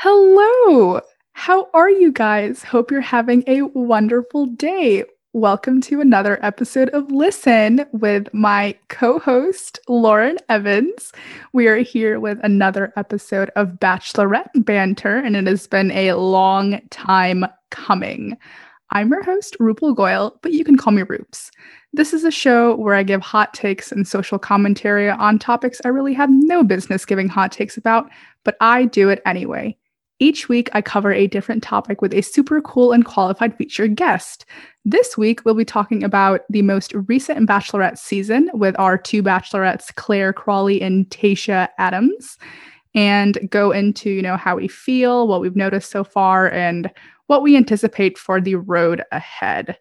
Hello. How are you guys? Hope you're having a wonderful day. Welcome to another episode of Listen with my co host, Lauren Evans. We are here with another episode of Bachelorette Banter, and it has been a long time coming. I'm your host, Rupal Goyle, but you can call me Roops. This is a show where I give hot takes and social commentary on topics I really have no business giving hot takes about, but I do it anyway. Each week, I cover a different topic with a super cool and qualified featured guest. This week, we'll be talking about the most recent Bachelorette season with our two bachelorettes, Clare Crawley and Tayshia Adams, and go into, you know, how we feel, what we've noticed so far, and what we anticipate for the road ahead.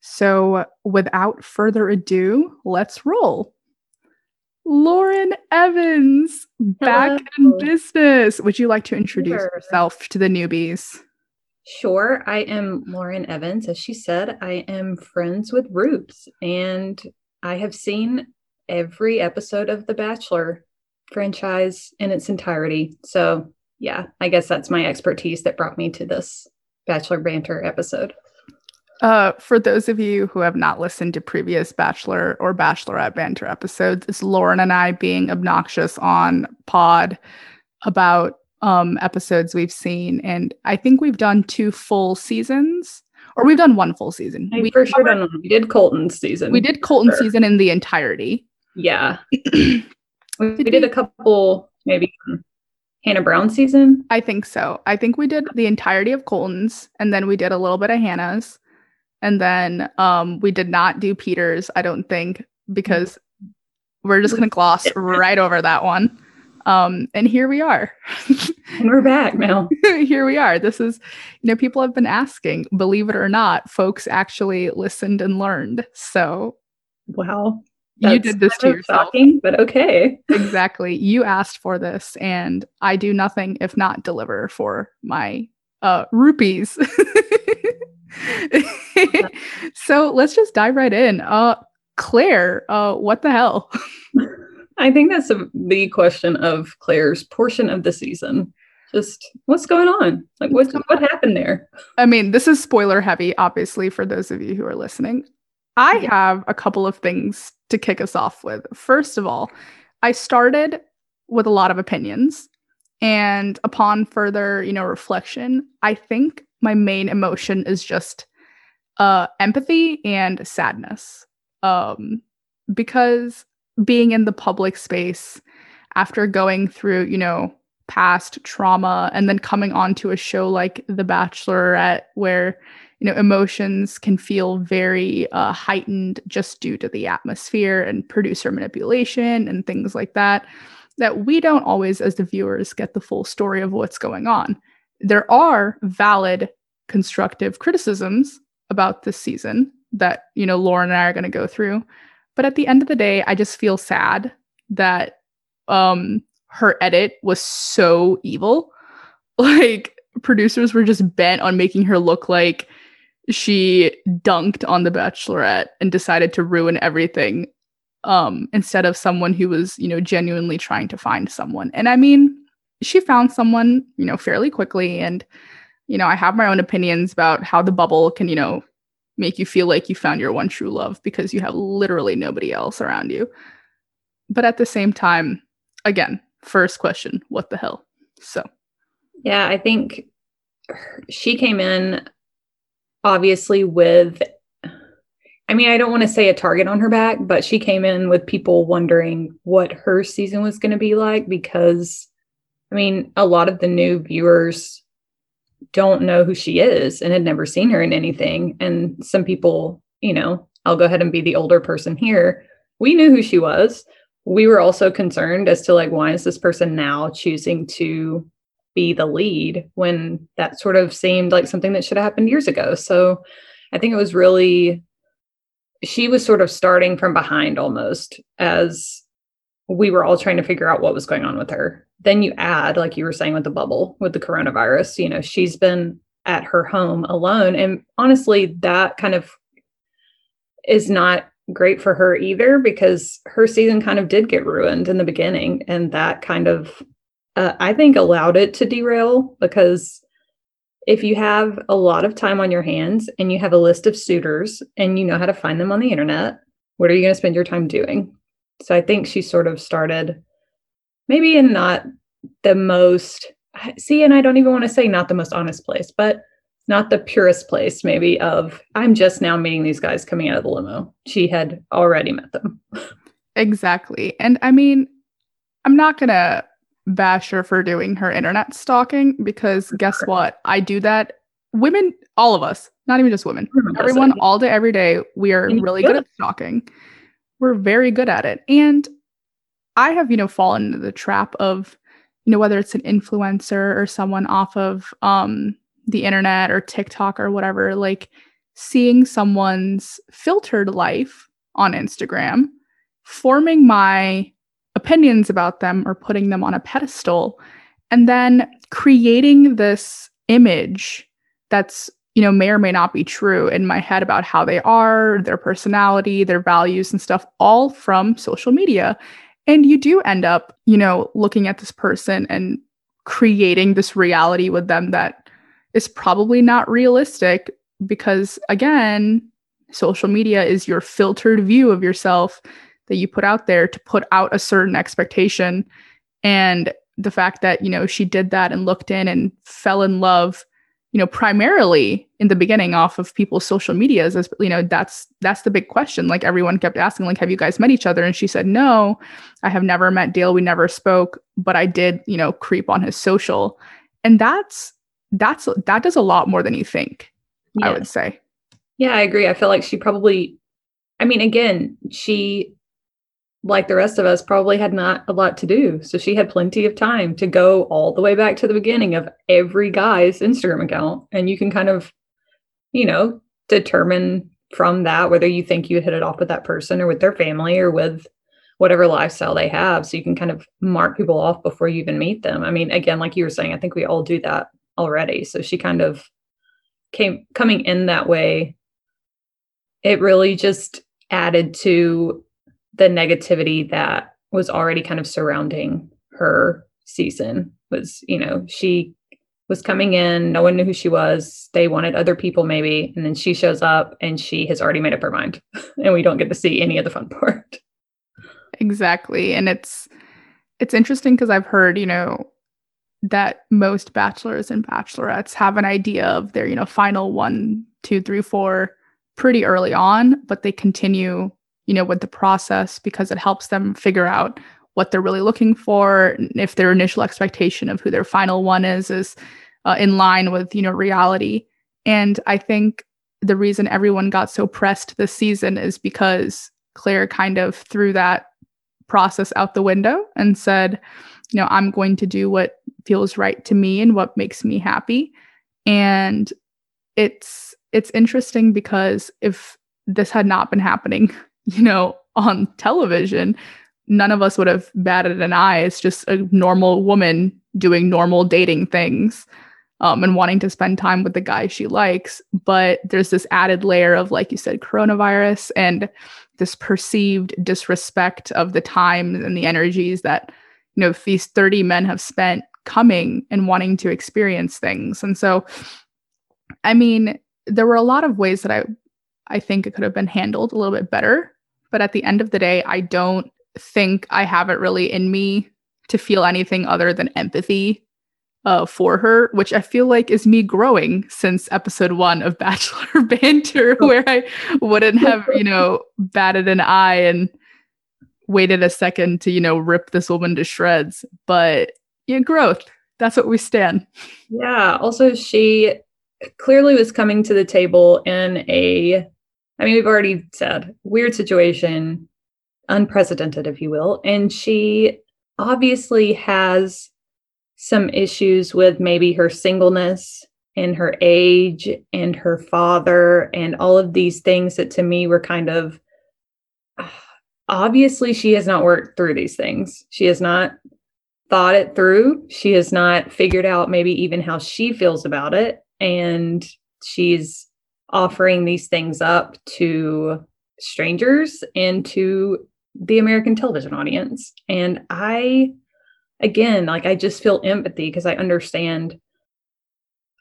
So, without further ado, let's roll. Lauren Evans, back Hello. in business. Would you like to introduce Sure. yourself to the newbies? Sure, I am Lauren Evans. As she said, I am friends with Roops, and I have seen every episode of The Bachelor franchise in its entirety. So, yeah, I guess that's my expertise that brought me to this Bachelor Banter episode. Uh, for those of you who have not listened to previous Bachelor or Bachelorette banter episodes, it's Lauren and I being obnoxious on pod about um, episodes we've seen. And I think we've done two full seasons, or we've done one full season. I we, for sure don't. We did Colton's season. we did Colton Sure. season in the entirety. Yeah. we, Did did a couple, maybe um, Hannah Brown season. I think so. I think we did the entirety of Colton's, and then we did a little bit of Hannah's, and then um, we did not do Peter's. I don't think because we're just gonna gloss right over that one. Um, and here we are. And we're back now. here we are. This is, you know, people have been asking. Believe it or not, folks actually listened and learned. So Wow. you did this to yourself. Shocking, but okay. exactly. You asked for this, and I do nothing if not deliver for my uh rupees. so let's just dive right in. Uh Clare, uh, what the hell? I think that's a, the question of Clare's portion of the season. Just what's going on? Like what what happened there? I mean, this is spoiler heavy, obviously, for those of you who are listening. I Yeah. have a couple of things to kick us off with. First of all, I started with a lot of opinions. And upon further, you know, reflection, I think my main emotion is just uh empathy and sadness. Um because being in the public space after going through, you know, past trauma and then coming onto a show like The Bachelorette where you know emotions can feel very uh, heightened just due to the atmosphere and producer manipulation and things like that that we don't always as the viewers get the full story of what's going on. There are valid constructive criticisms about this season that you know lauren and i are going to go through. But at the end of the day i just feel sad that um her edit was so evil. Like producers were just bent on making her look like she dunked on the bachelorette and decided to ruin everything um instead of someone who was you know genuinely trying to find someone. And i mean she found someone you know fairly quickly. And you know i have my own opinions about how the bubble can you know make you feel like you found your one true love because you have literally nobody else around you. But at the same time again first question what the hell? So. Yeah, I think she came in obviously with I mean, I don't want to say a target on her back, but she came in with people wondering what her season was going to be like because I mean, a lot of the new viewers don't know who she is and had never seen her in anything. And some people, you know, I'll go ahead and be the older person here. We knew who she was. We were also concerned as to like, why is this person now choosing to be the lead when that sort of seemed like something that should have happened years ago? So I think it was really, she was sort of starting from behind almost as we were all trying to figure out what was going on with her. Then you add, like you were saying with the bubble, with the coronavirus, you know, she's been at her home alone. And honestly, that kind of is not great for her either because her season kind of did get ruined in the beginning. And that kind of uh, I think, allowed it to derail because if you have a lot of time on your hands and you have a list of suitors and you know how to find them on the internet, what are you going to spend your time doing? So I think she sort of started maybe in not the most, see, and I don't even want to say not the most honest place, but not the purest place, maybe, of I'm just now meeting these guys coming out of the limo. She had already met them. Exactly. And I mean, I'm not going to bash her for doing her internet stalking because guess what? I do that. Women, all of us, not even just women, everyone all day, every day, we are really good at stalking. We're very good at it. And I have, you know, fallen into the trap of, you know, whether it's an influencer or someone off of um, the internet or TikTok or whatever, like seeing someone's filtered life on Instagram, forming my opinions about them or putting them on a pedestal, and then creating this image that's you know may or may not be true in my head about how they are their personality their values and stuff all from social media. And you do end up, you know, looking at this person and creating this reality with them that is probably not realistic because, again, social media is your filtered view of yourself that you put out there to put out a certain expectation. And the fact that, you know, she did that and looked in and fell in love you know primarily in the beginning off of people's social medias as you know that's that's the big question. Like everyone kept asking like have you guys met each other? And she said no i have never met dale. We never spoke but i did you know creep on his social. And that's that's that does a lot more than you think yeah. i would say. Yeah i agree. I feel like she probably i mean again she like the rest of us, probably had not a lot to do. So she had plenty of time to go all the way back to the beginning of every guy's Instagram account. And you can kind of, you know, determine from that whether you think you hit it off with that person or with their family or with whatever lifestyle they have. So you can kind of mark people off before you even meet them. I mean, again, like you were saying, I think we all do that already. So she kind of came coming in that way. It really just added to the negativity that was already kind of surrounding her season was you know she was coming in no one knew who she was they wanted other people maybe and then she shows up and she has already made up her mind and we don't get to see any of the fun part. Exactly and it's it's interesting because i've heard you know that most bachelors and bachelorettes have an idea of their you know final one two three four pretty early on but they continue you know, with the process because it helps them figure out what they're really looking for, if their initial expectation of who their final one is is uh, in line with, you know, reality. And I think the reason everyone got so pressed this season is because Clare kind of threw that process out the window and said, you know, I'm going to do what feels right to me and what makes me happy. And it's it's interesting because if this had not been happening you know, on television, none of us would have batted an eye. It's just a normal woman doing normal dating things um, and wanting to spend time with the guy she likes. But there's this added layer of, like you said, coronavirus and this perceived disrespect of the time and the energies that, you know, these 30 men have spent coming and wanting to experience things. And so, I mean, there were a lot of ways that I I think it could have been handled a little bit better. But at the end of the day, I don't think I have it really in me to feel anything other than empathy uh, for her, which I feel like is me growing since episode one of Bachelor Banter, where I wouldn't have, you know, batted an eye and waited a second to, you know, rip this woman to shreds. But yeah, growth. That's what we stand. Yeah. Also, she clearly was coming to the table in a I mean, we've already said weird situation, unprecedented, if you will. And she obviously has some issues with maybe her singleness and her age and her father and all of these things that to me were kind of ah, obviously she has not worked through these things. She has not thought it through. She has not figured out maybe even how she feels about it. And she's offering these things up to strangers and to the American television audience. And I again, like I just feel empathy because I understand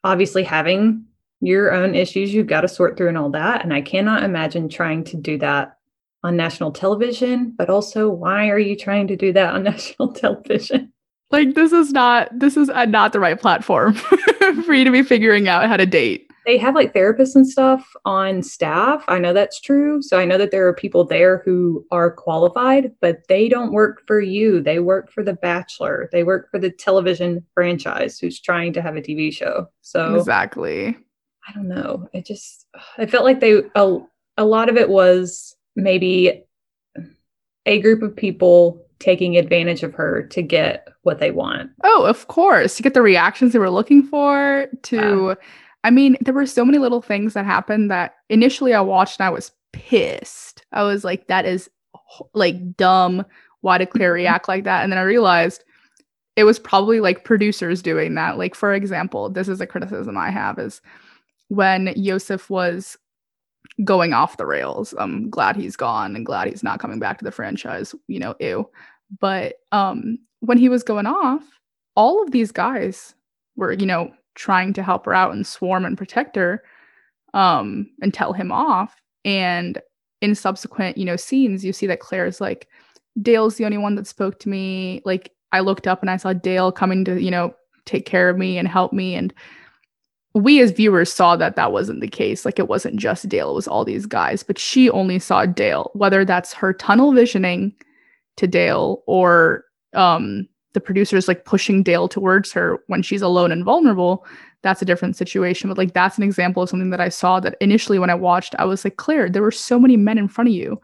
obviously having your own issues you've got to sort through and all that. And I cannot imagine trying to do that on national television, but also why are you trying to do that on national television? Like this is not this is uh, not the right platform for you to be figuring out how to date. They have like therapists and stuff on staff. I know that's true. So I know that there are people there who are qualified, but they don't work for you. They work for The Bachelor. They work for the television franchise who's trying to have a TV show. So Exactly. I don't know. It just I felt like they a, a lot of it was maybe a group of people taking advantage of her to get what they want. Oh, of course. To get the reactions they were looking for, to, yeah. I mean, there were so many little things that happened that initially I watched and I was pissed. I was like, that is like dumb. Why did Clare mm-hmm. react like that? And then I realized it was probably like producers doing that. Like, for example, this is a criticism I have is when Yosef was going off the rails. I'm glad he's gone and glad he's not coming back to the franchise, you know, ew. But um when he was going off, all of these guys were, you know, trying to help her out and swarm and protect her um and tell him off. And in subsequent, you know, scenes, you see that Clare's like, Dale's the only one that spoke to me. Like I looked up and I saw Dale coming to, you know, take care of me and help me. And we as viewers saw that that wasn't the case. Like it wasn't just Dale, it was all these guys, but she only saw Dale, whether that's her tunnel visioning to Dale or um, the producers like pushing Dale towards her when she's alone and vulnerable. That's a different situation. But like that's an example of something that I saw that initially when I watched, I was like, Clare, there were so many men in front of you.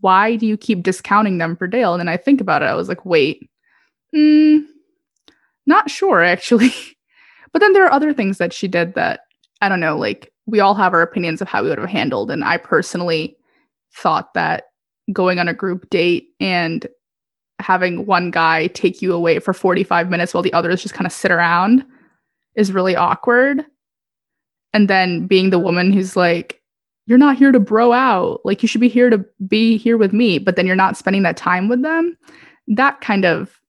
Why do you keep discounting them for Dale? And then I think about it, I was like, wait, mm, not sure actually. But then there are other things that she did that I don't know, like we all have our opinions of how we would have handled. And I personally thought that going on a group date and having one guy take you away for 45 minutes while the others just kind of sit around is really awkward. And then being the woman who's like, you're not here to bro out. Like, you should be here to be here with me, but then you're not spending that time with them. That kind of,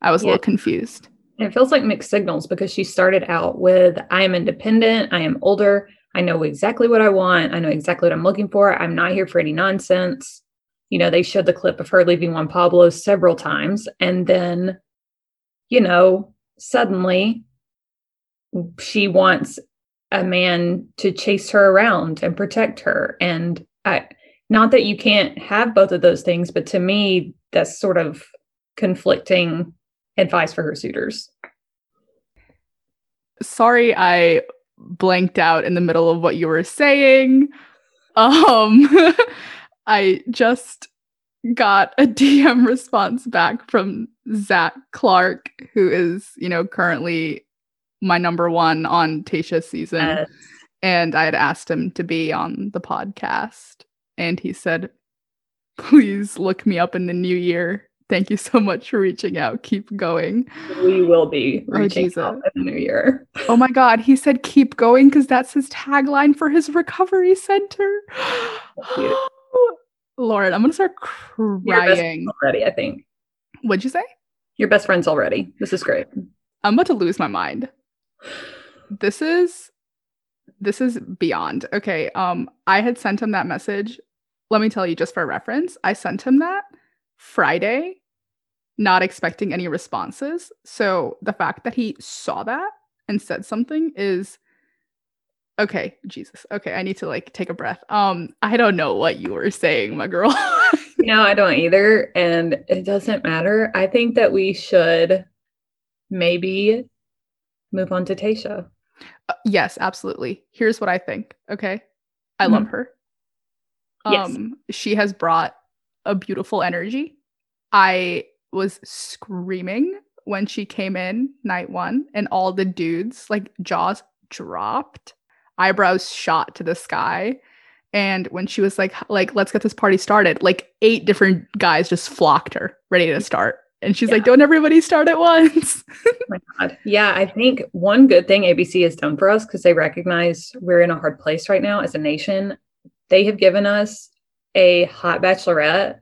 I was yeah. a little confused. It feels like mixed signals because she started out with I am independent, I am older, I know exactly what I want, I know exactly what I'm looking for. I'm not here for any nonsense. You know, they showed the clip of her leaving Juan Pablo several times. And then, you know, suddenly she wants a man to chase her around and protect her. And I, not that you can't have both of those things, but to me, that's sort of conflicting advice for her suitors. Sorry, I blanked out in the middle of what you were saying. Um, I just got a DM response back from Zach Clark, who is, you know, currently my number one on Tayshia's season. Yes. And I had asked him to be on the podcast. And he said, please look me up in the new year Thank you so much for reaching out. Keep going. We will be oh, reaching oh, out in the new year. oh my God. He said keep going because that's his tagline for his recovery center. Lord, I'm going to start crying. already, I think. What'd you say? Your best friends already. This is great. I'm about to lose my mind. This is this is beyond. Okay, um I had sent him that message. Let me tell you just for reference, I sent him that Friday not expecting any responses. So the fact that he saw that and said something is okay, Jesus. Okay, I need to like take a breath. Um I don't know what you were saying, my girl. no, I don't either and it doesn't matter. I think that we should maybe move on to Tayshia. Uh, yes, absolutely. Here's what I think, okay? I mm-hmm. love her. Um yes. she has brought a beautiful energy. I was screaming when she came in night one and all the dudes like jaws dropped eyebrows shot to the sky and when she was like like let's get this party started like eight different guys just flocked her ready to start and she's yeah. like don't everybody start at once oh my god yeah i think one good thing abc has done for us because they recognize we're in a hard place right now as a nation they have given us a hot bachelorette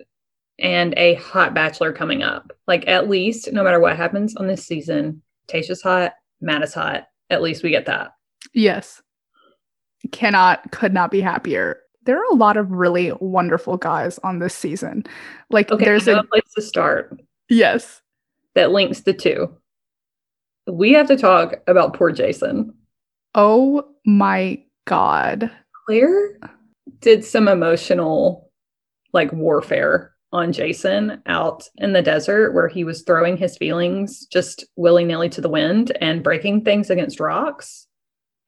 and a hot bachelor coming up. Like at least no matter what happens on this season, Tayshia's hot, Matt is hot. At least we get that. Yes. Cannot, could not be happier. There are a lot of really wonderful guys on this season. Like Okay, there's a a place to start yes. that links the two. We have to talk about poor Jason. Oh my god. Clare did some emotional like warfare on Jason out in the desert where he was throwing his feelings just willy-nilly to the wind and breaking things against rocks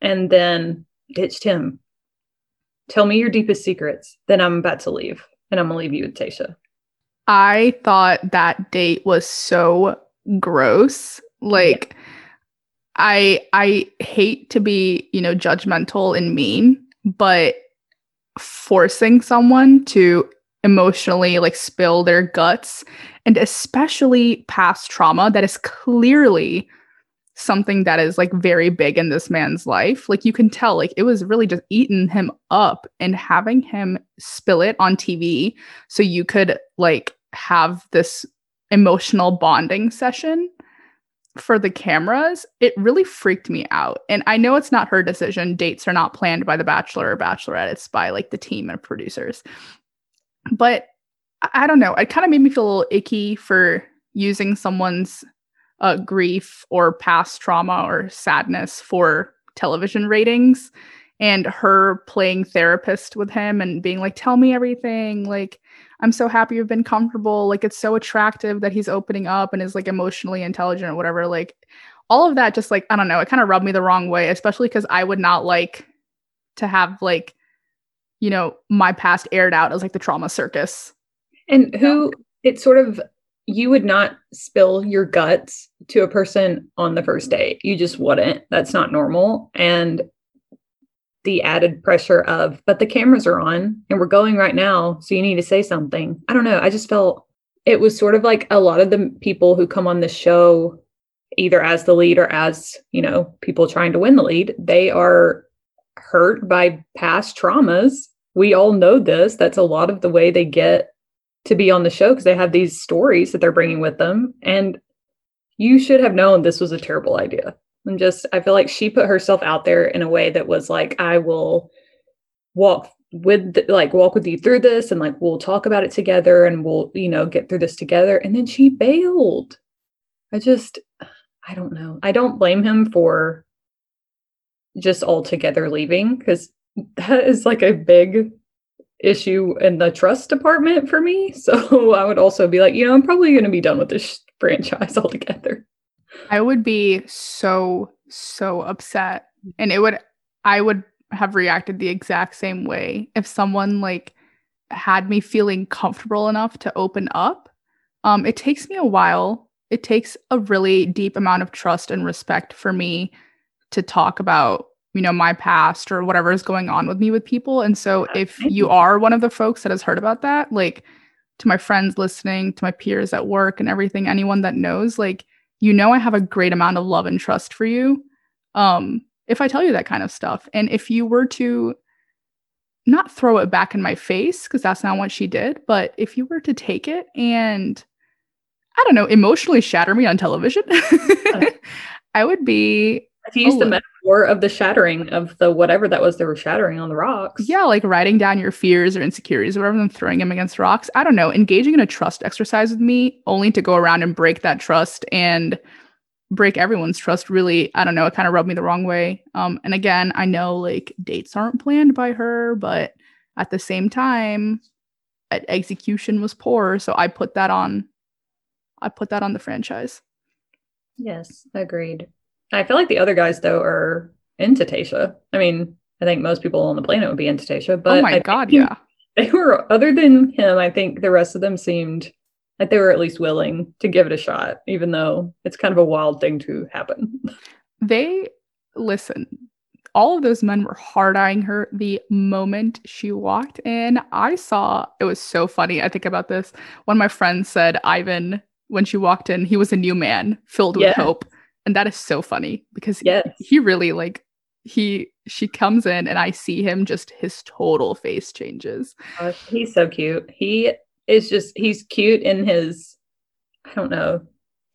and then ditched him. Tell me your deepest secrets. Then I'm about to leave and I'm gonna leave you with Tayshia. I thought that date was so gross. Like I I hate to be, you know, judgmental and mean, but forcing someone to emotionally like spill their guts and especially past trauma that is clearly something that is like very big in this man's life. Like you can tell like it was really just eating him up and having him spill it on TV so you could like have this emotional bonding session for the cameras, it really freaked me out. And I know it's not her decision. Dates are not planned by the bachelor or bachelorette, it's by like the team of producers. But I, I don't know. It kind of made me feel a little icky for using someone's uh, grief or past trauma or sadness for television ratings and her playing therapist with him and being like, tell me everything. Like, I'm so happy you've been comfortable. Like it's so attractive that he's opening up and is like emotionally intelligent or whatever. Like all of that just like I don't know, it kind of rubbed me the wrong way, especially cuz I would not like to have like you know, my past aired out as like the trauma circus. And who it sort of you would not spill your guts to a person on the first date. You just wouldn't. That's not normal. And the added pressure of, but the cameras are on and we're going right now. So you need to say something. I don't know. I just felt it was sort of like a lot of the people who come on the show, either as the lead or as, you know, people trying to win the lead, they are hurt by past traumas. We all know this. That's a lot of the way they get to be on the show because they have these stories that they're bringing with them. And you should have known this was a terrible idea. And just i feel like she put herself out there in a way that was like i will walk with the, like walk with you through this and like we'll talk about it together and we'll you know get through this together. And then she bailed i just i don't know. I don't blame him for just altogether leaving because that is like a big issue in the trust department for me. So i would also be like you know i'm probably going to be done with this franchise altogether I would be so so upset and it would I would have reacted the exact same way if someone like had me feeling comfortable enough to open up. Um it takes me a while. It takes a really deep amount of trust and respect for me to talk about, you know, my past or whatever is going on with me with people. And so if you are one of the folks that has heard about that, like to my friends listening, to my peers at work and everything, anyone that knows, like you know I have a great amount of love and trust for you. Um, if I tell you that kind of stuff. And if you were to not throw it back in my face, because that's not what she did, but if you were to take it and I don't know, emotionally shatter me on television, I would be if you use the Oh. Metaphor of the shattering of the whatever that was they were shattering on the rocks. yeah, like writing down your fears or insecurities or whatever, and throwing them against rocks. I don't know, engaging in a trust exercise with me only to go around and break that trust and break everyone's trust really i don't know it kind of rubbed me the wrong way um and again i know like dates aren't planned by her but at the same time execution was poor so i put that on i put that on the franchise Yes, agreed. I feel like the other guys though are into Tayshia. I mean, I think most people on the planet would be into Tayshia, but oh my I god yeah they were other than him, I think the rest of them seemed like they were at least willing to give it a shot, even though it's kind of a wild thing to happen. they listen all of those men were hard eyeing her the moment she walked in i saw it was so funny i think about this one of my friends said ivan when she walked in he was a new man filled with Yeah. hope and that is so funny because Yes. he really like he she comes in and i see him just his total face changes Uh, he's so cute. He is just he's cute in his I don't know.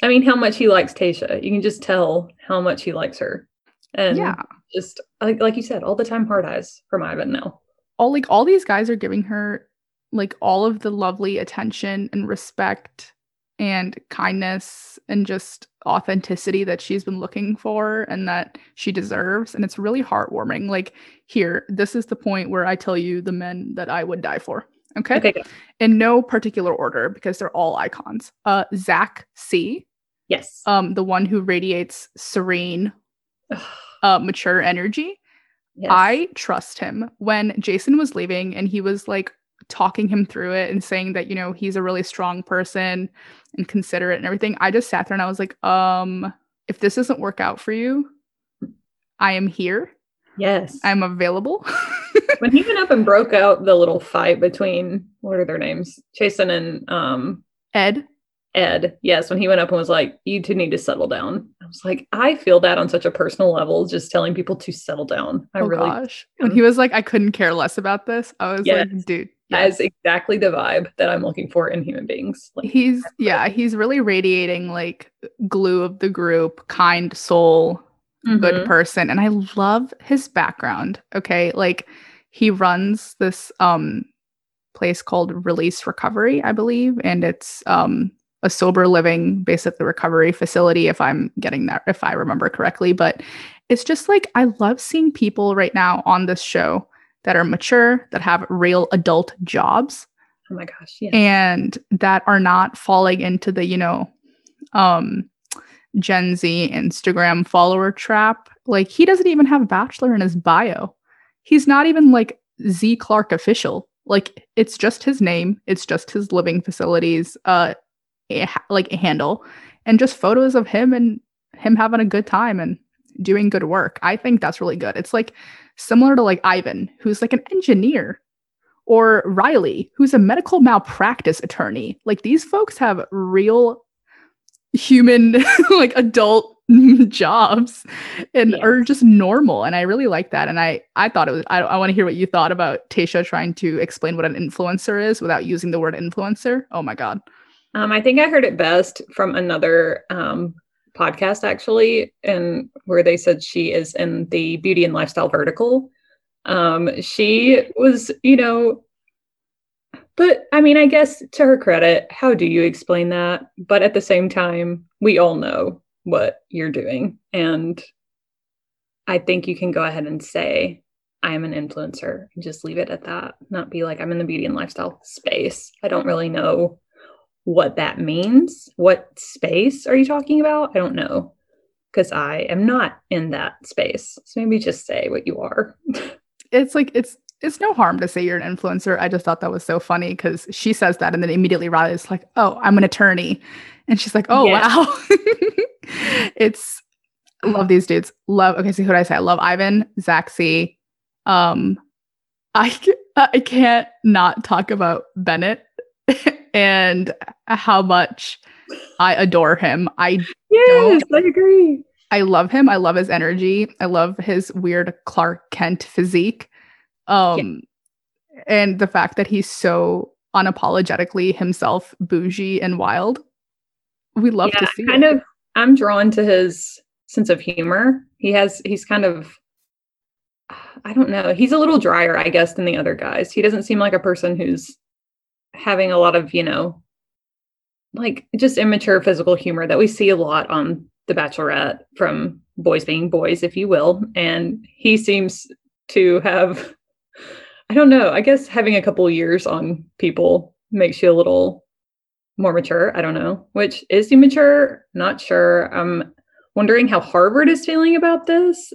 I mean, how much he likes Tayshia. You can just tell how much he likes her. And Yeah. just like like you said, all the time hard eyes from Ivan now. all like all these guys are giving her like all of the lovely attention and respect and kindness and just authenticity that she's been looking for and that she deserves and it's really heartwarming like here this is the point where i tell you the men that i would die for okay, Okay. in no particular order because they're all icons uh zach c Yes. um the one who radiates serene uh mature energy yes. I trust him. When Jason was leaving and he was like talking him through it and saying that, you know, he's a really strong person and considerate and everything, I just sat there and I was like, um, if this doesn't work out for you, I am here. yes. I'm available. when he went up and broke out the little fight between what are their names? Jason and um Ed, Ed. Yes, when he went up and was like, You two need to settle down. I was like, I feel that on such a personal level, just telling people to settle down. I oh really gosh. When he was like, I couldn't care less about this, I was Yes. like, dude, yes. exactly the vibe that I'm looking for in human beings. Like he's yeah, he's really radiating like glue of the group, kind soul, good mhm. person and i love his background okay like he runs this um place called release recovery i believe and it's um a sober living basically recovery facility if i'm getting that if i remember correctly but it's just like i love seeing people right now on this show that are mature that have real adult jobs. Oh my gosh. Yeah. and that are not falling into the you know um gen z instagram follower trap. Like he doesn't even have a bachelor in his bio. He's not even like z clark official. Like it's just his name. It's just his living facilities uh like a handle. And just photos of him and him having a good time and doing good work. I think that's really good. It's like similar to like ivan who's like an engineer or Riley, who's a medical malpractice attorney. Like these folks have real human, like adult jobs and Yes. are just normal. And I really like that. And I I thought it was I, I want to hear what you thought about Tayshia trying to explain what an influencer is without using the word influencer. Oh my god. Um, I think I heard it best from another um, podcast actually, and where they said she is in the beauty and lifestyle vertical. Um, she was, you know, but I mean, I guess to her credit, how do you explain that? But at the same time, we all know what you're doing. And I think you can go ahead and say, I am an influencer and just leave it at that, not be like, I'm in the beauty and lifestyle space. I don't really know what that means. What space are you talking about? I don't know because I am not in that space. So maybe just say what you are. It's like it's it's no harm to say you're an influencer. I just thought that was so funny because she says that and then immediately Riley's like, oh, I'm an attorney. And she's like, oh Yeah. wow. it's love these dudes. Love okay, so who did I say? I love Ivan, Zach C. Um, I I can't not talk about Bennett and how much I adore him. I Yes, I agree. I love him. I love his energy. I love his weird Clark Kent physique. Um and the fact that he's so unapologetically himself bougie and wild. We love to Yeah, see kind it. of I'm drawn to his sense of humor. He has he's kind of I don't know. He's a little drier, I guess, than the other guys. He doesn't seem like a person who's having a lot of, you know, like just immature physical humor that we see a lot on The Bachelorette from boys being boys, if you will. And he seems to have, I don't know, I guess having a couple years on people makes you a little more mature. I don't know. Which is he mature? Not sure. I'm wondering how Harvard is feeling about this.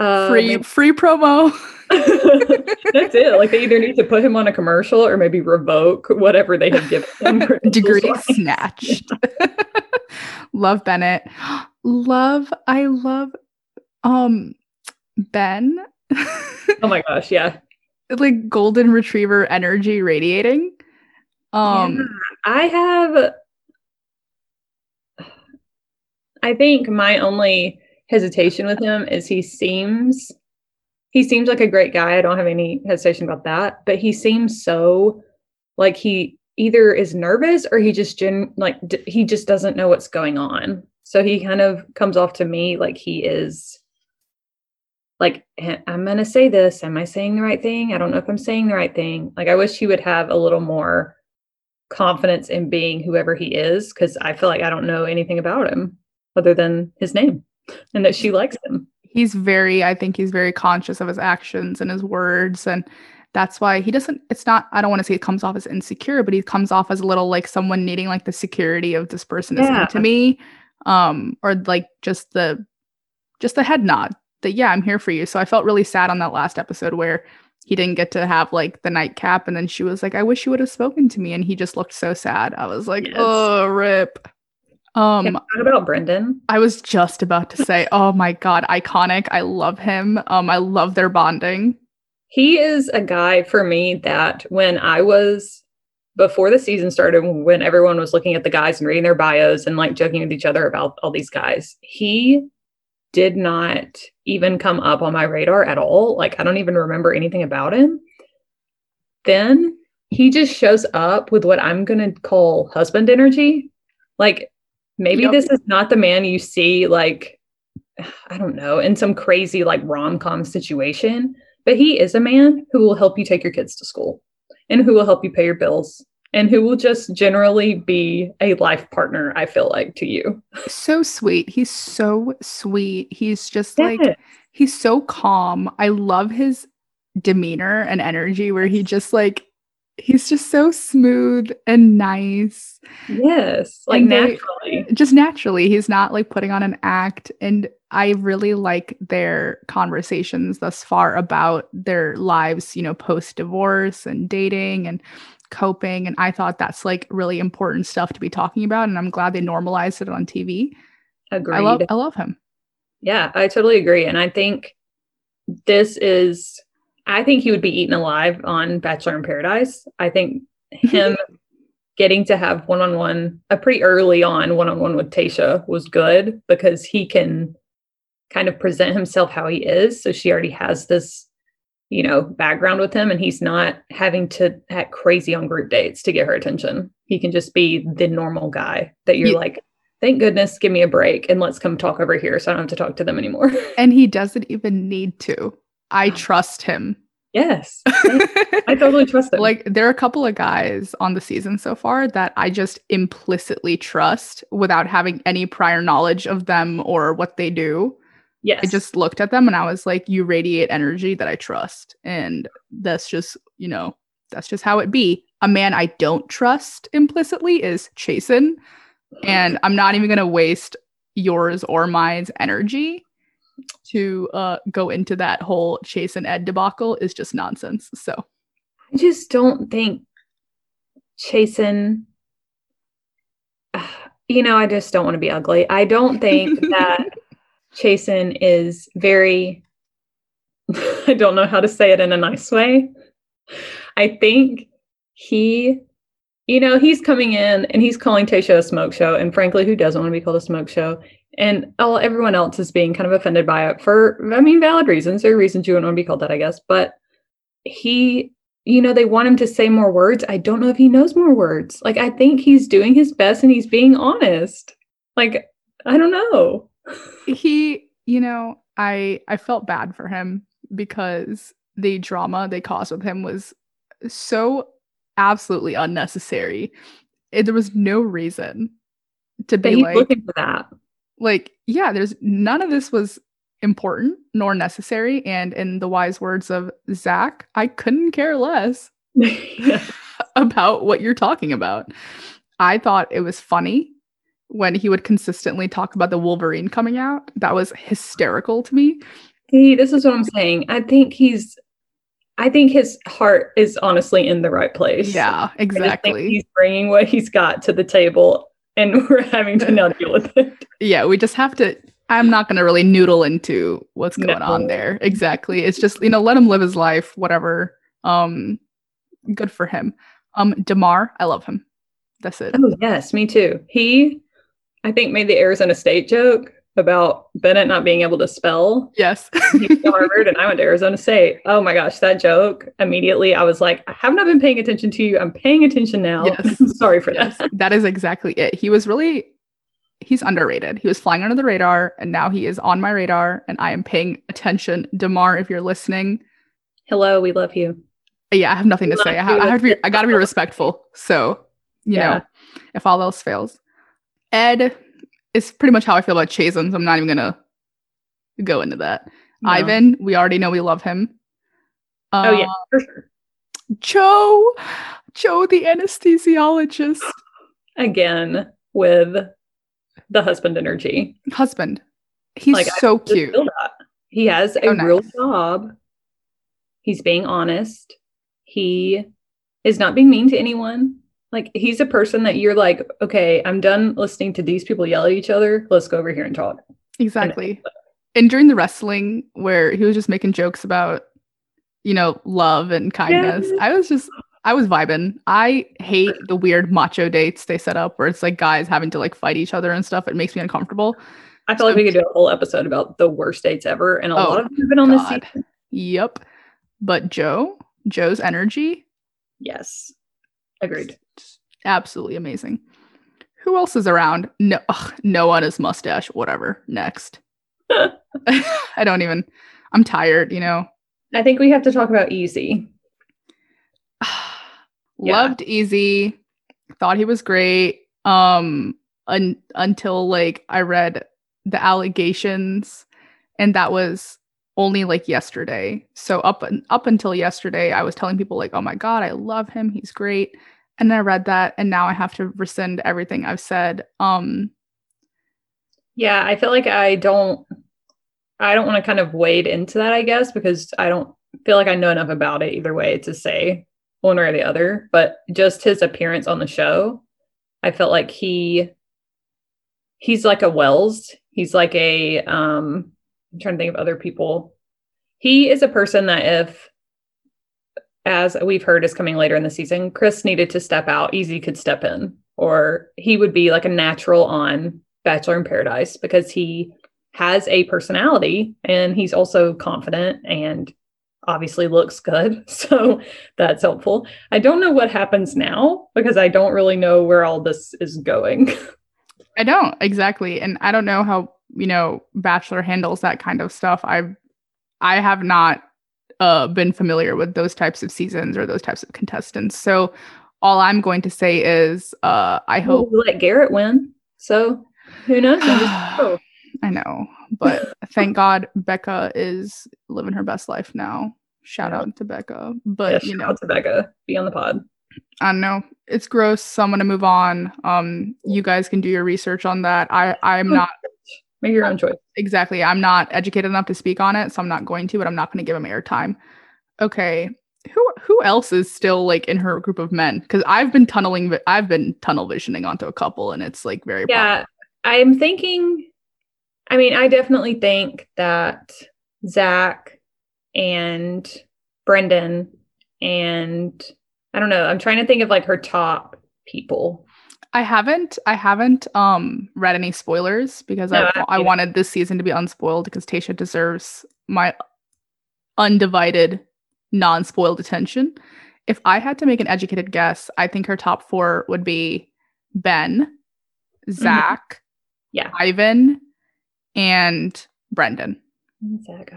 Uh, free free promo. That's it. Like they either need to put him on a commercial or maybe revoke whatever they have given him. Degree snatched. love Bennett. Love I love um Ben. Oh my gosh, yeah. like golden retriever energy radiating. Um I have I think my only hesitation with him is he seems he seems like a great guy. I don't have any hesitation about that, but he seems so like he either is nervous or he just gen like d- he just doesn't know what's going on. So he kind of comes off to me like he is like I'm going to say this, am I saying the right thing? I don't know if I'm saying the right thing. Like I wish he would have a little more confidence in being whoever he is cuz I feel like I don't know anything about him other than his name and that she likes him. He's very I think he's very conscious of his actions and his words and that's why he doesn't it's not i don't want to say it comes off as insecure but he comes off as a little like someone needing like the security of this person is yeah. into me um or like just the just the head nod that yeah i'm here for you so i felt really sad on that last episode where he didn't get to have like the nightcap and then she was like i wish you would have spoken to me and he just looked so sad i was like yes. oh rip um talk about brendan i was just about to say oh my god iconic i love him um i love their bonding he is a guy for me that when I was before the season started, when everyone was looking at the guys and reading their bios and like joking with each other about all these guys, he did not even come up on my radar at all. Like, I don't even remember anything about him. Then he just shows up with what I'm going to call husband energy. Like, maybe yep. this is not the man you see, like, I don't know, in some crazy like rom com situation, but he is a man who will help you take your kids to school and who will help you pay your bills and who will just generally be a life partner, I feel like, to you. So sweet. He's so sweet. He's just yes. like, he's so calm. I love his demeanor and energy where he just like, he's just so smooth and nice. Yes, like and naturally. They, just naturally. He's not like putting on an act. And I really like their conversations thus far about their lives, you know, post divorce and dating and coping. And I thought that's like really important stuff to be talking about. And I'm glad they normalized it on TV. Agreed. I love I love him. Yeah, I totally agree. And I think this is I think he would be eaten alive on Bachelor in Paradise. I think him getting to have one on one, a pretty early on one on one with Tayshia was good because he can kind of present himself how he is. So she already has this, you know, background with him and he's not having to act crazy on group dates to get her attention. He can just be the normal guy that you're yeah. like, thank goodness, give me a break and let's come talk over here so I don't have to talk to them anymore. And he doesn't even need to. I trust him. Yes. I totally trust him. Like there are a couple of guys on the season so far that I just implicitly trust without having any prior knowledge of them or what they do. Yes. I just looked at them and I was like, you radiate energy that I trust. And that's just, you know, that's just how it be. A man I don't trust implicitly is Chasen. And I'm not even going to waste yours or mine's energy to uh, go into that whole Chase and Ed debacle is just nonsense. So I just don't think Chasen, you know, I just don't want to be ugly. I don't think that Chasen is very, I don't know how to say it in a nice way. I think he, you know, he's coming in and he's calling Tayshia a smoke show. And frankly, who doesn't want to be called a smoke show? And all everyone else is being kind of offended by it for, I mean, valid reasons. There are reasons you wouldn't want to be called that, I guess. But he, you know, they want him to say more words. I don't know if he knows more words. Like, I think he's doing his best and he's being honest. Like, I don't know. he, you know, I I felt bad for him because the drama they caused with him was so absolutely unnecessary. It, there was no reason to be like looking for that like yeah there's none of this was important nor necessary. And in the wise words of zach i couldn't care less about what you're talking about. I thought it was funny when he would consistently talk about the wolverine coming out. That was hysterical to me. See, this is what i'm saying. I think he's i think his heart is honestly in the right place. Yeah exactly. he's bringing what he's got to the table and we're having to now deal with it. Yeah, we just have to. I'm not going to really noodle into what's going no. on there. Exactly. It's just, you know, let him live his life, whatever. Um, good for him. Um, Demar, I love him. That's it. Oh, yes, me too. He, I think, made the Arizona State joke about Bennett not being able to spell. Yes. He's to Harvard and I went to Arizona State. Oh my gosh, that joke. Immediately I was like, I have not been paying attention to you. I'm paying attention now. Yes. Sorry for yes. that. That is exactly it. He was really he's underrated. He was flying under the radar and now he is on my radar and I am paying attention. Demar, if you're listening. Hello, we love you. Yeah, I have nothing to say. I, have, I have to be I gotta be respectful. So, you Yeah. know, if all else fails. Ed is pretty much how I feel about Chasen, so I'm not even gonna go into that. No. Ivan, we already know we love him. Oh yeah, Uh, for sure. Joe, Joe, the anesthesiologist, Again with the husband energy. husband. He's Like, so cute. He has a So real job. He's being honest. He is not being mean to anyone. Like he's a person that you're like, okay, I'm done listening to these people yell at each other. Let's go over here and talk. Exactly. And during the wrestling, where he was just making jokes about, you know, love and kindness. I was just, I was vibing. I hate the weird macho dates they set up where it's like guys having to like fight each other and stuff. It makes me uncomfortable. I feel like we could do a whole episode about the worst dates ever, and a Oh, lot of them have been on this season. Yep. But Joe, Joe's energy, Yes, agreed. Absolutely amazing. Who else is around? No, ugh, Noah and his mustache. Whatever. Next. I don't even. I'm tired. You know. I think we have to talk about Eazy. Yeah. Loved Eazy. Thought he was great. Um, un- until like I read the allegations, and that was only like yesterday. So up un- up until yesterday, I was telling people like, "Oh my god, I love him. He's great." And then I read that, and now I have to rescind everything I've said. Um, Yeah, I feel like I don't I don't want to kind of wade into that, I guess, because I don't feel like I know enough about it either way to say one or the other. But just his appearance on the show, I felt like he he's like a Wells. He's like a um I'm trying to think of other people. He is a person that if as we've heard is coming later in the season, Chris needed to step out, Eazy could step in, or he would be like a natural on Bachelor in Paradise because he has a personality and he's also confident and obviously looks good. So that's helpful. I don't know what happens now because I don't really know where all this is going. I don't exactly, and I don't know how you know Bachelor handles that kind of stuff. I've I have not uh, been familiar with those types of seasons or those types of contestants. So all I'm going to say is uh, I hope we let Garrett win. So who knows? Oh, I know, but thank God Becca is living her best life now. Shout Yeah. out to Becca, yeah, but you shout know to Becca. Be on the pod. I don't know. It's gross. So I'm gonna move on. Um, you guys can do your research on that. I I'm not Make your own choice. exactly. I'm not educated enough to speak on it, so I'm not going to. But I'm not going to give him airtime. Okay. Who who else is still like in her group of men? Because I've been tunneling. I've been tunnel visioning onto a couple, and it's like very Yeah, I'm thinking. I mean, I definitely think that Zach and Brendan and I don't know. I'm trying to think of like her top people. I haven't I haven't um read any spoilers because No, I I I wanted this season to be unspoiled because Tayshia deserves my undivided non-spoiled attention. If I had to make an educated guess, I think her top 4 would be Ben, Zach, Mm-hmm. Yeah. Ivan, and Brendan. Zach,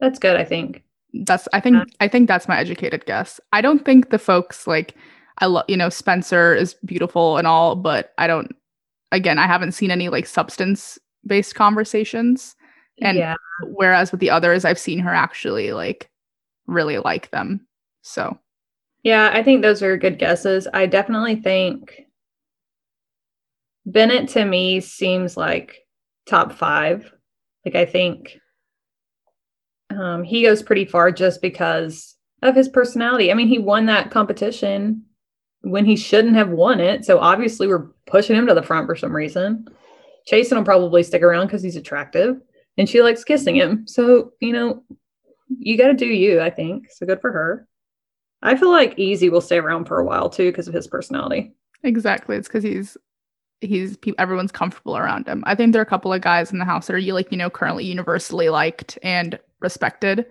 That's good. I think. That's I think Yeah. I think that's my educated guess. I don't think the folks like I love you know Spencer is beautiful and all, but I don't again, I haven't seen any like substance based conversations. And- yeah, Whereas with the others, I've seen her actually like really like them. So yeah. I think those are good guesses. I definitely think Bennett to me seems like top five. Like I think um, he goes pretty far just because of his personality. I mean, he won that competition when he shouldn't have won it. So obviously, we're pushing him to the front for some reason. Chasen will probably stick around because he's attractive and she likes kissing him. So, you know, you got to do you, I think. So good for her. I feel like Eazy will stay around for a while too because of his personality. exactly. It's because he's he's everyone's comfortable around him. I think there are a couple of guys in the house that are you like you know currently universally liked and respected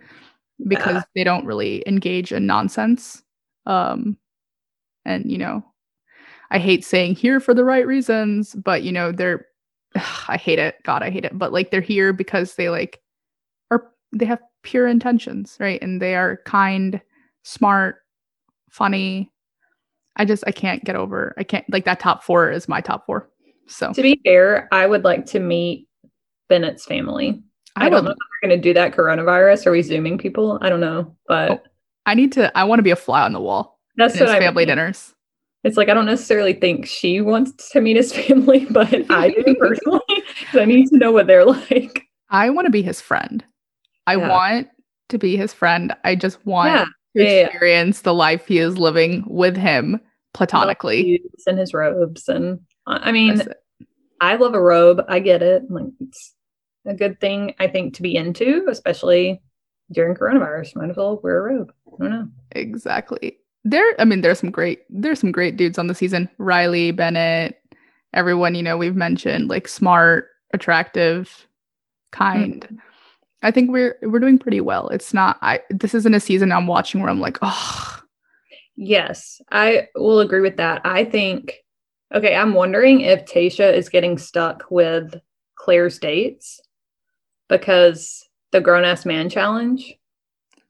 because Yeah. they don't really engage in nonsense. Um, and you know, I hate saying here for the right reasons, but you know they're I hate it. God, I hate it. But like they're here because they like are they have pure intentions, right? And they are kind, smart, funny. I just I can't get over. I can't like that top 4 is my top 4. So, To be fair, I would like to meet Bennett's family. I, don't know if we're going to do that coronavirus. Are we zooming people? I don't know, but Oh, I need to I want to be a fly on the wall that's what his I family mean. dinners. It's like I don't necessarily think she wants to meet his family, but I do personally. I need to know what they're like. I want to be his friend. I Yeah. want to be his friend. I just want Yeah, to yeah, experience the life he is living with him platonically. In his robes, and I I mean, I love a robe. I get it. Like it's a good thing I think to be into, especially during coronavirus. Might as well wear a robe. I don't know. Exactly. There I mean there's some great there's some great dudes on the season. Riley, Bennett, everyone, you know, we've mentioned like smart, attractive, kind. I think we're we're doing pretty well. It's not I this isn't a season I'm watching where I'm like, "Oh, Yes, I will agree with that. I think, okay, I'm wondering if Tayshia is getting stuck with Clare's dates because the grown ass man challenge.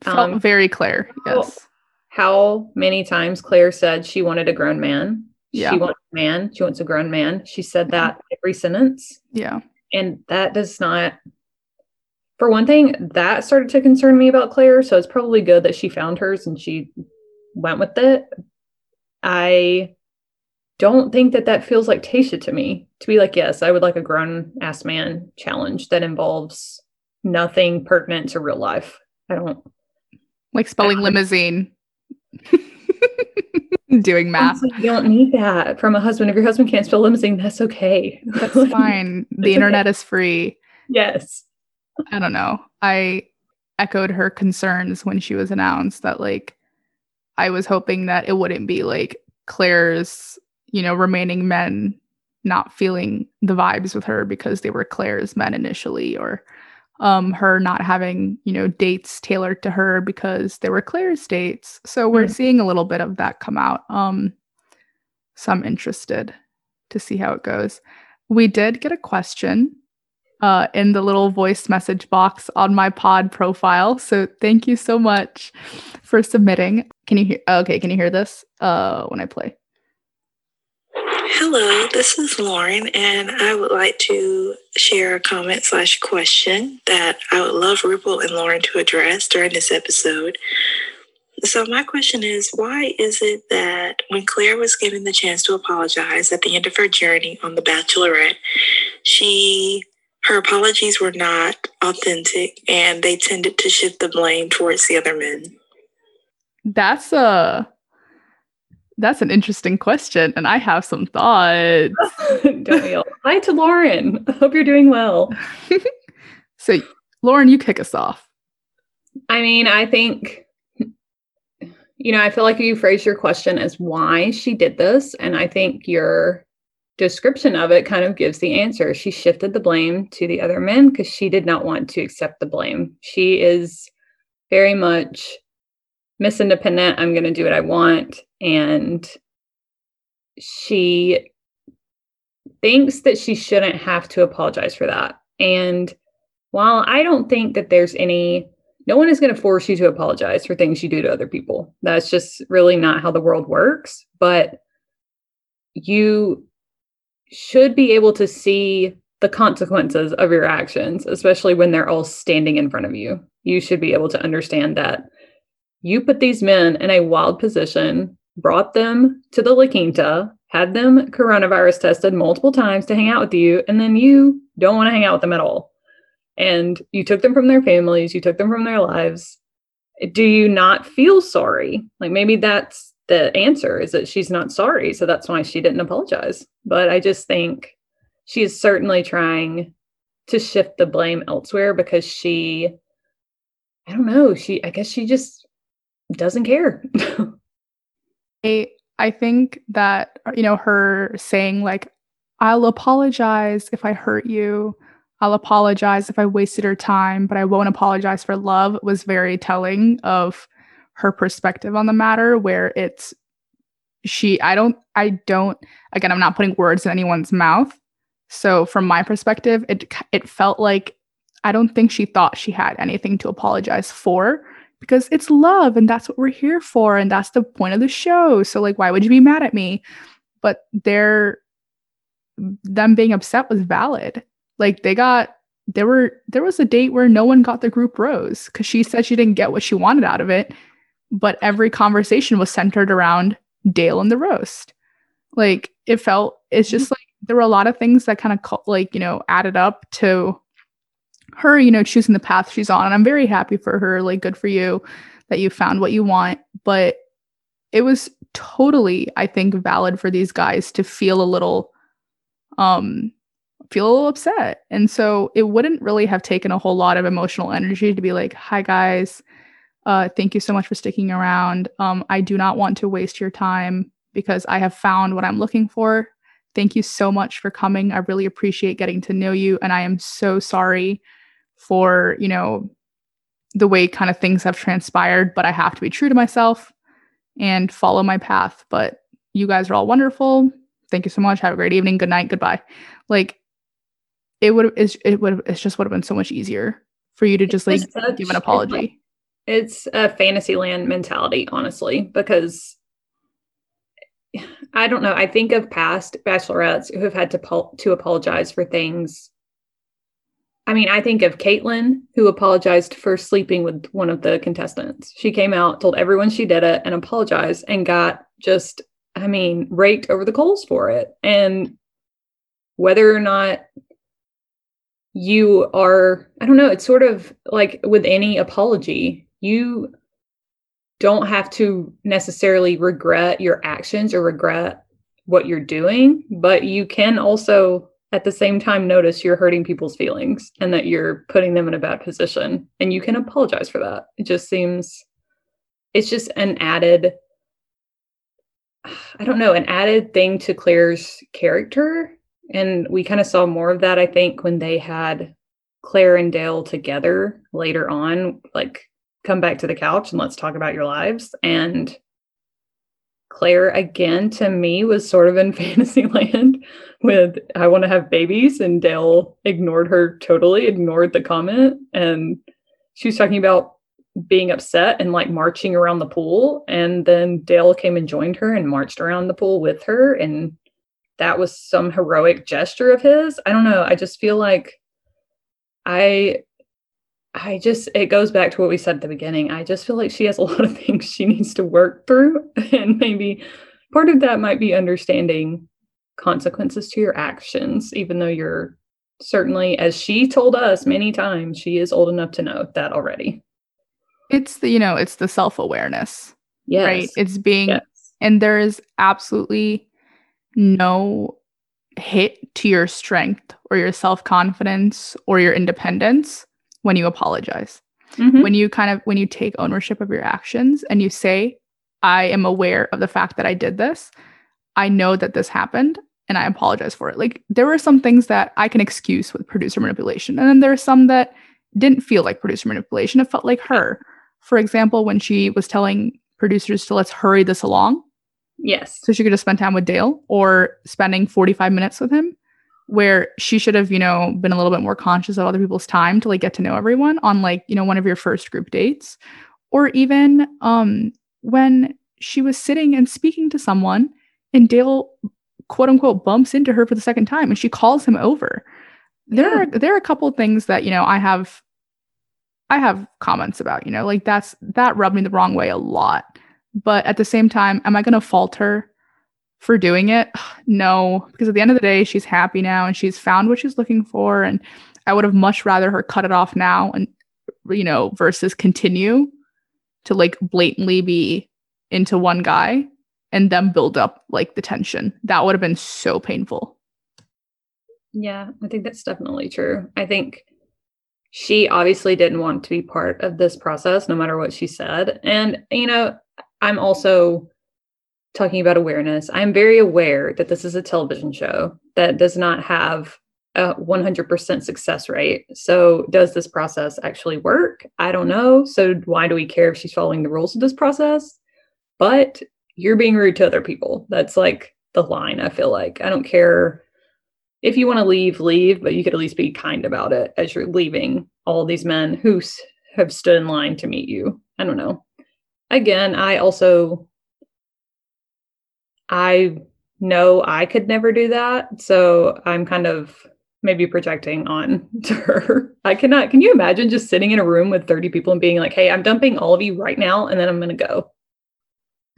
felt Um, very clear." Yes. How many times Clare said she wanted a grown man? Yeah. She wants a man. She wants a grown man. She said that mm-hmm. every sentence. Yeah. And that does not, for one thing, that started to concern me about Clare. So it's probably good that she found hers and she went with it. I don't think that that feels like Tayshia to me. To be like, yes, I would like a grown ass man challenge that involves nothing pertinent to real life. I don't. Like spelling limousine. Doing math. Honestly, You don't need that from a husband. If your husband can't spell limousine, that's okay. That's fine. The okay. internet is free. yes. I don't know. I echoed her concerns when she was announced that like I was hoping that it wouldn't be like Clare's, you know, remaining men not feeling the vibes with her because they were Clare's men initially or um her not having, you know, dates tailored to her because they were Clare's dates. So we're Mm. seeing a little bit of that come out. Um so I'm interested to see how it goes. We did get a question uh, in the little voice message box on my pod profile. So thank you so much for submitting. Can you hear? Okay, can you hear this? Uh, when I play. Hello, this is Lauren, and I would like to share a comment slash question that I would love Rupal and Lauren to address during this episode. So, my question is why is it that when Clare was given the chance to apologize at the end of her journey on The Bachelorette, she her apologies were not authentic and they tended to shift the blame towards the other men? That's a that's an interesting question, and I have some thoughts. Don't we all? Hi to Lauren. Hope you're doing well. So, Lauren, you kick us off. I mean, I think, you know, I feel like you phrased your question as why she did this. And I think your description of it kind of gives the answer. She shifted the blame to the other men because she did not want to accept the blame. She is very much Miss Independent. I'm going to do what I want. And she thinks that she shouldn't have to apologize for that. And while I don't think that there's any no one is going to force you to apologize for things you do to other people. That's just really not how the world works. But you should be able to see the consequences of your actions, especially when they're all standing in front of you. You should be able to understand that you put these men in a wild position, brought them to the La Quinta, had them coronavirus tested multiple times to hang out with you, and then you don't want to hang out with them at all and you took them from their families, you took them from their lives. Do you not feel sorry? Like maybe that's the answer is that she's not sorry. So that's why she didn't apologize. But I just think she is certainly trying to shift the blame elsewhere because she, I don't know, she, I guess she just doesn't care. I think that you know her saying like I'll apologize if I hurt you. I'll apologize if I wasted her time, but I won't apologize for love was very telling of her perspective on the matter where it's she I don't I don't again I'm not putting words in anyone's mouth. So from my perspective it it felt like I don't think she thought she had anything to apologize for because it's love and that's what we're here for and that's the point of the show. So like why would you be mad at me? But their them being upset was valid. Like they got there were there was a date where no one got the group rose cuz she said she didn't get what she wanted out of it, but every conversation was centered around Dale and the roast. Like it felt it's mm-hmm. just like there were a lot of things that kind of like, you know, added up to her, you know, choosing the path she's on. And I'm very happy for her. Like, good for you that you found what you want. But it was totally, I think, valid for these guys to feel a little, um, feel a little upset. And so it wouldn't really have taken a whole lot of emotional energy to be like, hi, guys. Uh, thank you so much for sticking around. Um, I do not want to waste your time because I have found what I'm looking for. Thank you so much for coming. I really appreciate getting to know you. And I am so sorry for, you know, the way kind of things have transpired, but I have to be true to myself and follow my path. But you guys are all wonderful. Thank you so much. Have a great evening. Good night. Goodbye. Like it would it's it would it's just would have been so much easier for you to just like such, give an apology. It's a fantasy land mentality, honestly, because I don't know. I think of past bachelorettes who have had to po- to apologize for things I mean, I think of Kaitlyn, who apologized for sleeping with one of the contestants. She came out, told everyone she did it, and apologized, and got just, I mean, raked over the coals for it. And whether or not you are, I don't know, it's sort of like with any apology, you don't have to necessarily regret your actions or regret what you're doing, but you can also at the same time notice you're hurting people's feelings and that you're putting them in a bad position and you can apologize for that. It just seems it's just an added i don't know an added thing to Clare's character and we kind of saw more of that i think when they had Claire and dale together later on like come back to the couch and let's talk about your lives. And Clare, again to me was sort of in fantasy land with I want to have babies and Dale ignored her totally, ignored the comment. And she was talking about being upset and like marching around the pool. And then Dale came and joined her and marched around the pool with her. And that was some heroic gesture of his. I don't know, I just feel like I I just, it goes back to what we said at the beginning. I just feel like she has a lot of things she needs to work through. And maybe part of that might be understanding consequences to your actions, even though you're certainly, as she told us many times, she is old enough to know that already. It's the, you know, it's the self awareness. Yes. Right. It's being, yes. and there is absolutely no hit to your strength or your self confidence or your independence when you apologize. Mm-hmm. When you kind of when you take ownership of your actions and you say, I am aware of the fact that I did this. I know that this happened and I apologize for it. Like there were some things that I can excuse with producer manipulation. And then there are some that didn't feel like producer manipulation. It felt like her. For example, when she was telling producers to let's hurry this along. Yes. So she could just spend time with Dale or spending 45 minutes with him where she should have, you know, been a little bit more conscious of other people's time to like get to know everyone on like, you know, one of your first group dates. Or even um when she was sitting and speaking to someone and Dale quote unquote bumps into her for the second time and she calls him over. There yeah. are there are a couple things that, you know, I have I have comments about, you know, like that's that rubbed me the wrong way a lot. But at the same time, am I going to fault her for doing it? No, because at the end of the day, she's happy now and she's found what she's looking for. And I would have much rather her cut it off now and, you know, versus continue to like blatantly be into one guy and then build up like the tension. That would have been so painful. Yeah, I think that's definitely true. I think she obviously didn't want to be part of this process, no matter what she said. And, you know, I'm also talking about awareness. I'm very aware that this is a television show that does not have a 100% success rate. So, does this process actually work? I don't know. So, why do we care if she's following the rules of this process? But you're being rude to other people. That's like the line, I feel like. I don't care if you want to leave, leave, but you could at least be kind about it as you're leaving all these men who have stood in line to meet you. I don't know. Again, I also I know I could never do that. So I'm kind of maybe projecting on to her. I cannot, can you imagine just sitting in a room with 30 people and being like, hey, I'm dumping all of you right now and then I'm going to go?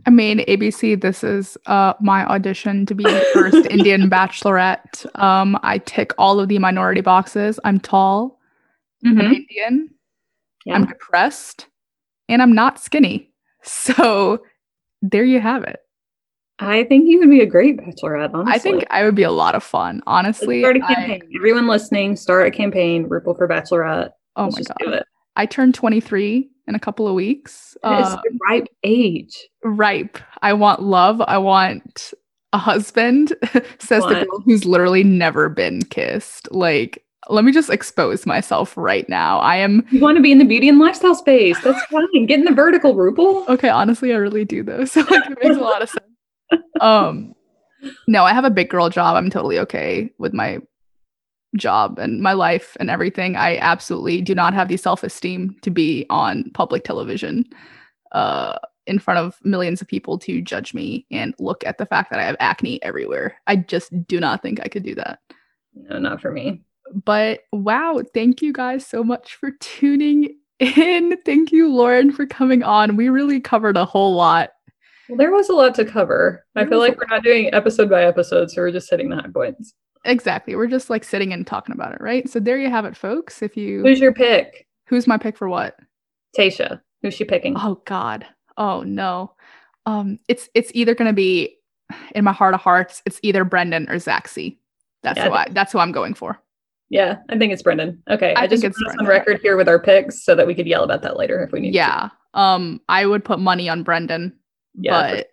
I mean, ABC, this is uh, my audition to be the first Indian bachelorette. Um, I tick all of the minority boxes. I'm tall, mm-hmm. I'm Indian, yeah. I'm depressed, and I'm not skinny. So there you have it. I think you would be a great bachelorette, honestly. I think I would be a lot of fun, honestly. Let's start a campaign. I, Everyone listening, start a campaign, Rupal for Bachelorette. Oh Let's my God. I turned 23 in a couple of weeks. It's um, the ripe age. Ripe. I want love. I want a husband, says what? the girl who's literally never been kissed. Like, let me just expose myself right now. I am. You want to be in the beauty and lifestyle space. That's fine. Get in the vertical, Rupal. Okay, honestly, I really do though. So like, it makes a lot of sense um no i have a big girl job. I'm totally okay with my job and my life and everything. I absolutely do not have the self-esteem to be on public television uh in front of millions of people to judge me and look at the fact that i have acne everywhere. I just do not think i could do that. No not for me. But wow thank you guys so much for tuning in. Thank you lauren for coming on. We really covered a whole lot well, there was a lot to cover. There I feel like we're not doing episode by episode, so we're just hitting the high points. Exactly. We're just like sitting and talking about it, right? So there you have it, folks. If you Who's your pick? Who's my pick for what? Tayshia. Who's she picking? Oh God. Oh no. Um, it's it's either gonna be in my heart of hearts, it's either Brendan or Zach C. That's yeah, who I, that's who I'm going for. Yeah, I think it's Brendan. Okay. I, I just it's on record here with our picks so that we could yell about that later if we need yeah. to. Um, I would put money on Brendan yeah, but.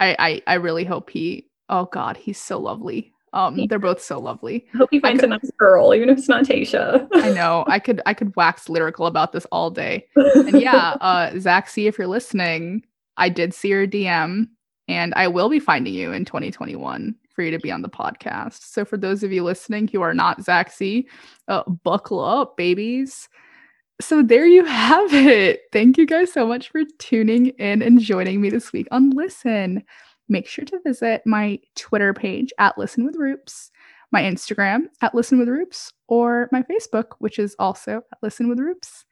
I, I I really hope he. Oh God, he's so lovely. Um, they're both so lovely. I hope he finds could, a nice girl, even if it's not Tayshia. I know. I could I could wax lyrical about this all day. And yeah, uh, Zach C, if you're listening, I did see your DM, and I will be finding you in 2021 for you to be on the podcast. So for those of you listening who are not Zach C, uh, buckle up, babies so there you have it. Thank you guys so much for tuning in and joining me this week on Listen. Make sure to visit my Twitter page at Listen with Roops, my Instagram at Listen with Roops, or my Facebook, which is also at Listen with Roops.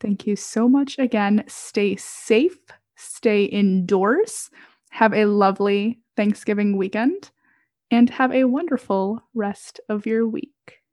Thank you so much again. Stay safe, stay indoors, have a lovely Thanksgiving weekend, and have a wonderful rest of your week.